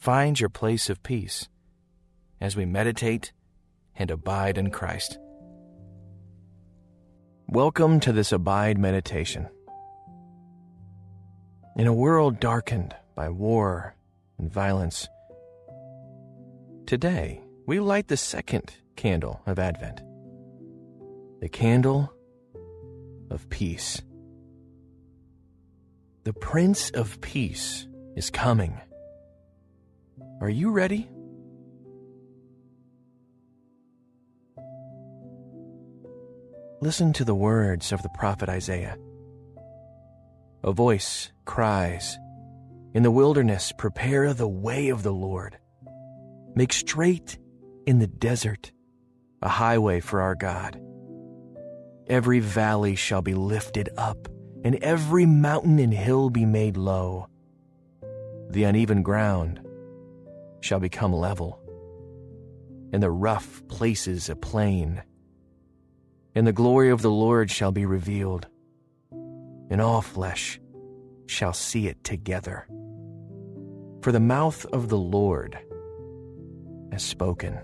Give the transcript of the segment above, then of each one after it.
find your place of peace as we meditate and abide in Christ. Welcome to this Abide meditation. In a world darkened by war and violence, today we light the second candle of Advent the candle of peace. The Prince of Peace is coming. Are you ready? Listen to the words of the prophet Isaiah. A voice cries, In the wilderness, prepare the way of the Lord. Make straight in the desert a highway for our God. Every valley shall be lifted up, and every mountain and hill be made low. The uneven ground shall become level, and the rough places a plain. And the glory of the Lord shall be revealed, and all flesh shall see it together. For the mouth of the Lord has spoken.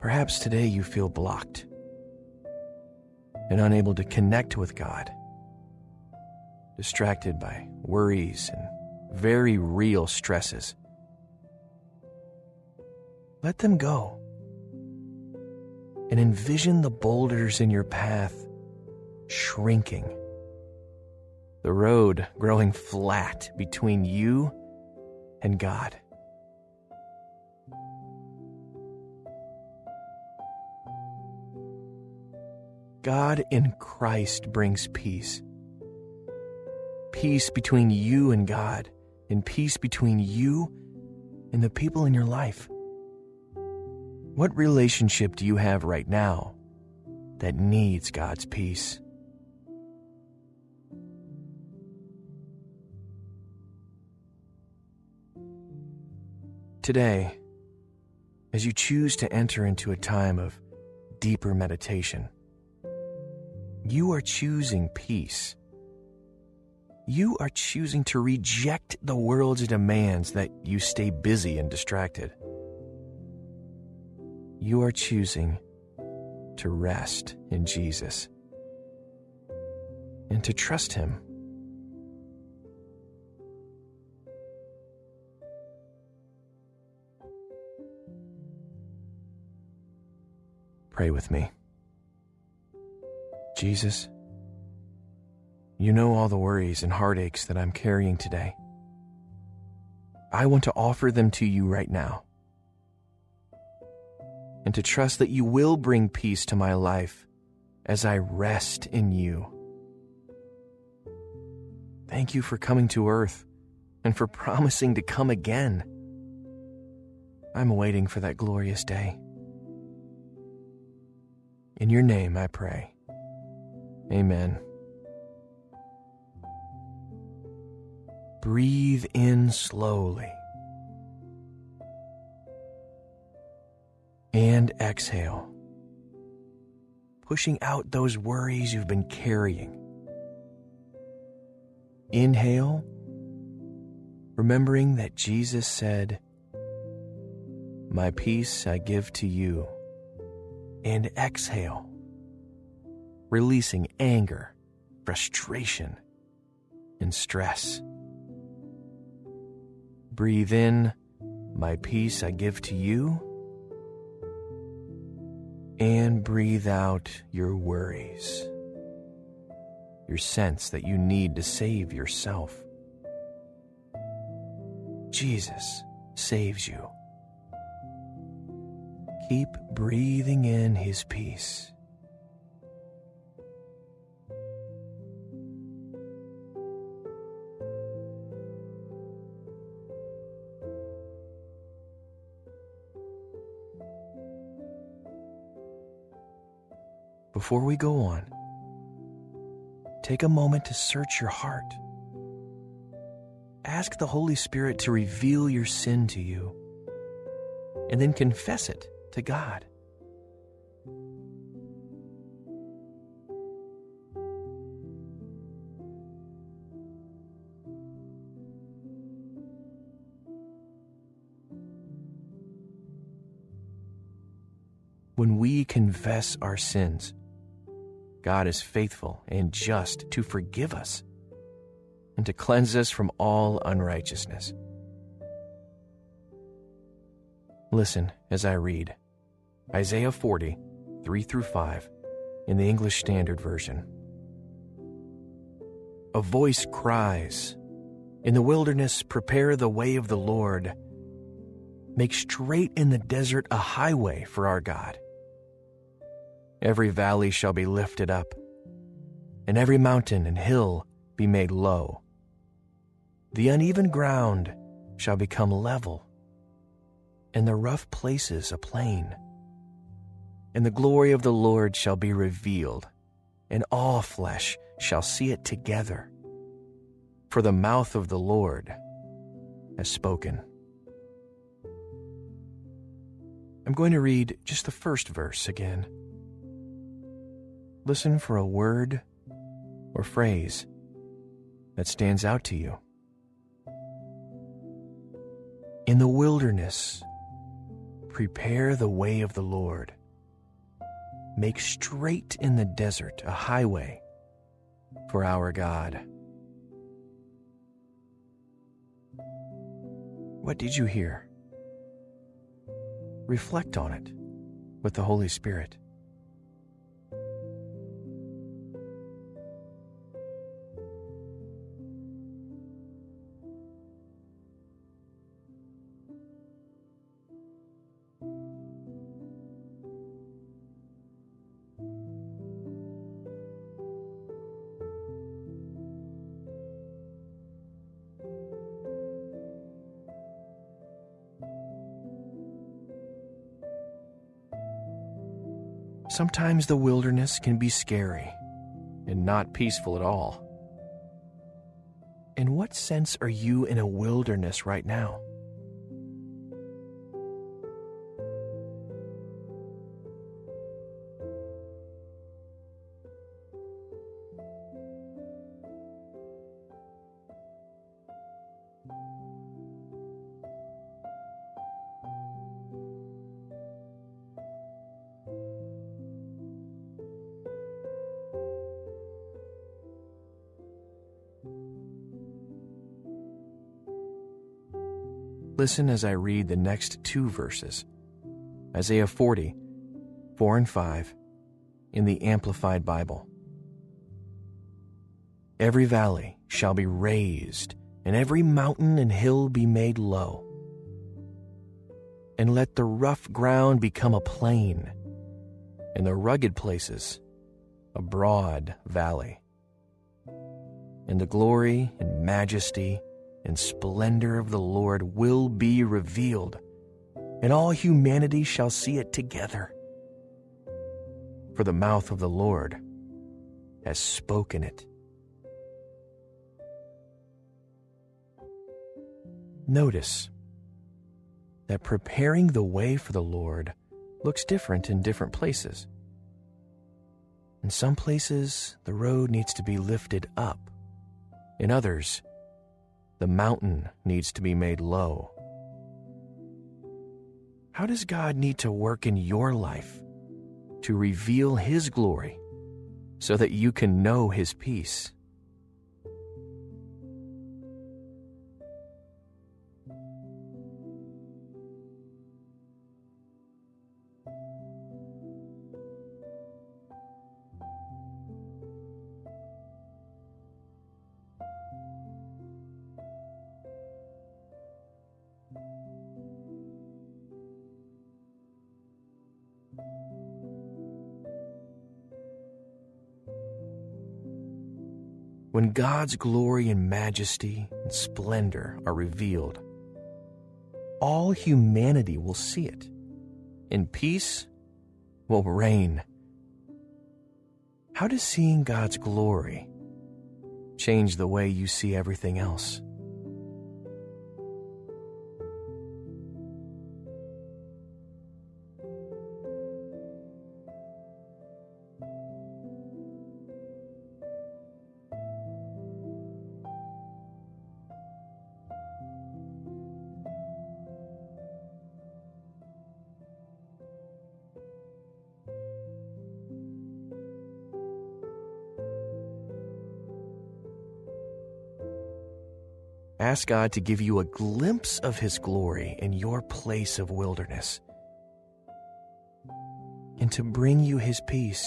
Perhaps today you feel blocked and unable to connect with God distracted by worries and very real stresses. Let them go and envision the boulders in your path shrinking, the road growing flat between you and God. God in Christ brings peace peace between you and God, and peace between you and the people in your life. What relationship do you have right now that needs God's peace? Today, as you choose to enter into a time of deeper meditation, you are choosing peace you are choosing to reject the world's demands that you stay busy and distracted. You are choosing to rest in Jesus and to trust Him. Pray with me. Jesus, you know all the worries and heartaches that I'm carrying today. I want to offer them to you right now and to trust that you will bring peace to my life as I rest in you. Thank you for coming to earth and for promising to come again. I'm waiting for that glorious day. In your name I pray. Amen. Breathe in slowly. And exhale, pushing out those worries you've been carrying. Inhale, remembering that Jesus said, My peace I give to you. And exhale, releasing anger, frustration, and stress. Breathe in, My peace I give to you. And breathe out your worries, your sense that you need to save yourself. Jesus saves you. Keep breathing in His peace. Before we go on, take a moment to search your heart. Ask the Holy Spirit to reveal your sin to you, and then confess it to God. when we confess our sins, God is faithful and just to forgive us and to cleanse us from all unrighteousness. Listen as I read Isaiah 40, 3 through 5, in the English Standard Version. A voice cries, In the wilderness, prepare the way of the Lord. Make straight in the desert a highway for our God. Every valley shall be lifted up, and every mountain and hill be made low. The uneven ground shall become level, and the rough places a plain. And the glory of the Lord shall be revealed, and all flesh shall see it together. For the mouth of the Lord has spoken. I'm going to read just the first verse again. Listen for a word or phrase that stands out to you. In the wilderness, prepare the way of the Lord. Make straight in the desert a highway for our God. What did you hear? Reflect on it with the Holy Spirit. Sometimes the wilderness can be scary and not peaceful at all. In what sense are you in a wilderness right now? Listen as I read the next two verses Isaiah 40, 4 and 5, in the Amplified Bible. Every valley shall be raised, and every mountain and hill be made low. And let the rough ground become a plain, and the rugged places a broad valley. And the glory and majesty and splendor of the Lord will be revealed, and all humanity shall see it together. For the mouth of the Lord has spoken it. Notice that preparing the way for the Lord looks different in different places. In some places, the road needs to be lifted up. In others, the mountain needs to be made low. How does God need to work in your life to reveal His glory so that you can know His peace? When God's glory and majesty and splendor are revealed, all humanity will see it, and peace will reign. How does seeing God's glory change the way you see everything else? Ask God to give you a glimpse of His glory in your place of wilderness and to bring you His peace.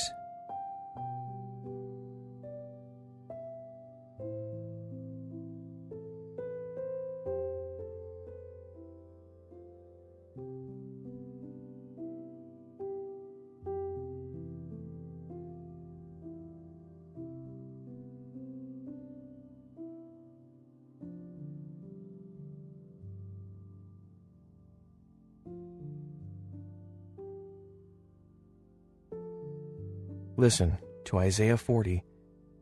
Listen to Isaiah 40,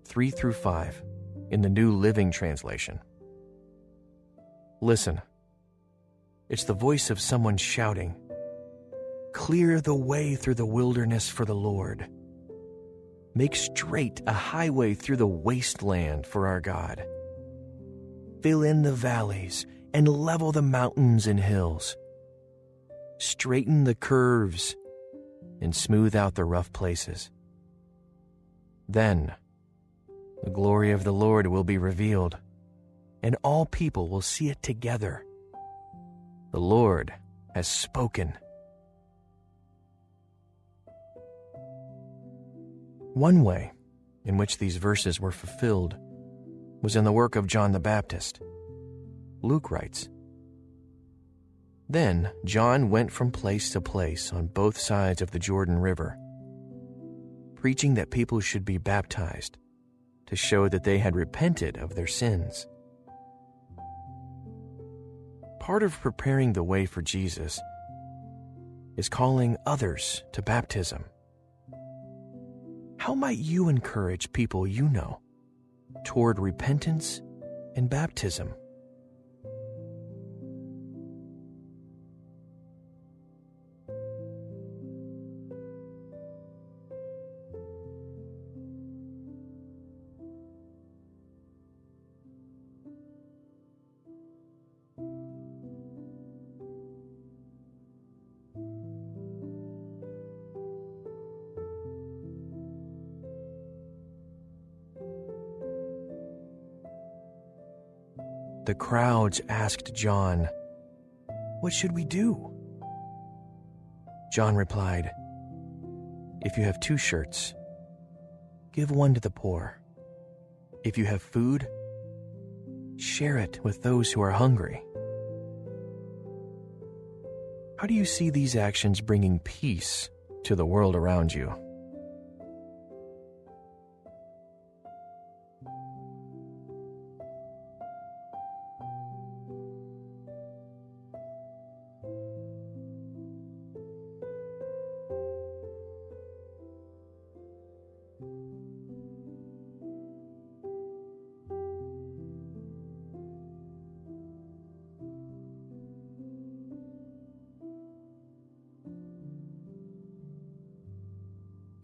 3 through 5, in the New Living Translation. Listen. It's the voice of someone shouting, Clear the way through the wilderness for the Lord. Make straight a highway through the wasteland for our God. Fill in the valleys and level the mountains and hills. Straighten the curves and smooth out the rough places. Then the glory of the Lord will be revealed, and all people will see it together. The Lord has spoken. One way in which these verses were fulfilled was in the work of John the Baptist. Luke writes Then John went from place to place on both sides of the Jordan River preaching that people should be baptized to show that they had repented of their sins. Part of preparing the way for Jesus is calling others to baptism. How might you encourage people you know toward repentance and baptism? The crowds asked John, What should we do? John replied, If you have two shirts, give one to the poor. If you have food, share it with those who are hungry. How do you see these actions bringing peace to the world around you?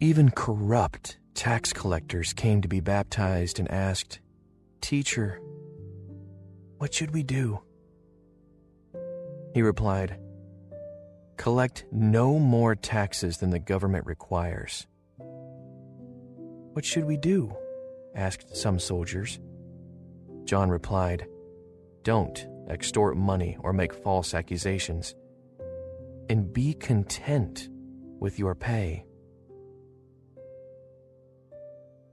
Even corrupt tax collectors came to be baptized and asked, Teacher, what should we do? He replied, Collect no more taxes than the government requires. What should we do? asked some soldiers. John replied, Don't extort money or make false accusations, and be content with your pay.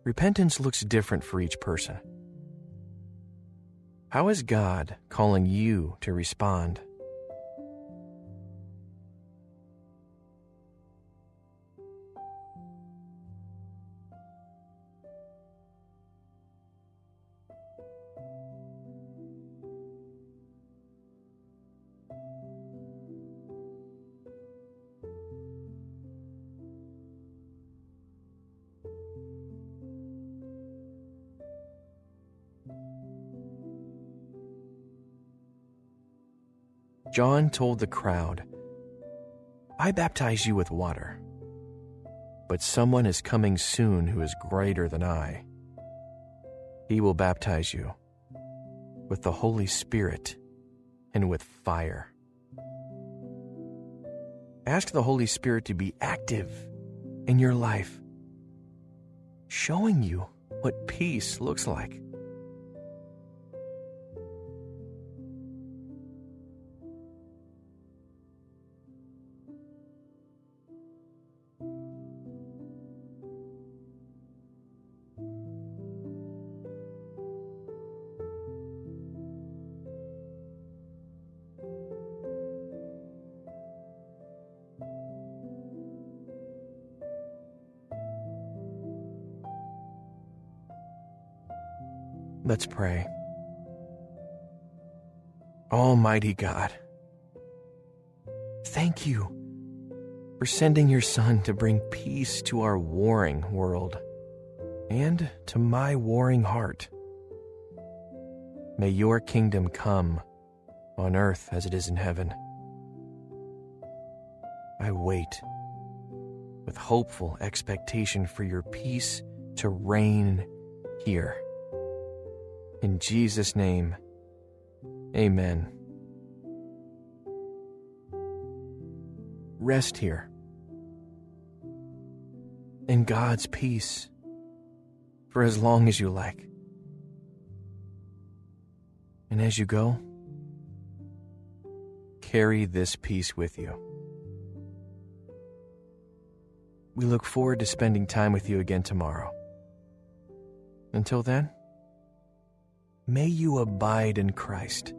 Repentance looks different for each person. How is God calling you to respond? John told the crowd, I baptize you with water, but someone is coming soon who is greater than I. He will baptize you with the Holy Spirit and with fire. Ask the Holy Spirit to be active in your life, showing you what peace looks like. Let's pray. Almighty God, thank you for sending your Son to bring peace to our warring world and to my warring heart. May your kingdom come on earth as it is in heaven. I wait with hopeful expectation for your peace to reign here. In Jesus' name, amen. Rest here in God's peace for as long as you like. And as you go, carry this peace with you. We look forward to spending time with you again tomorrow. Until then, may you abide in Christ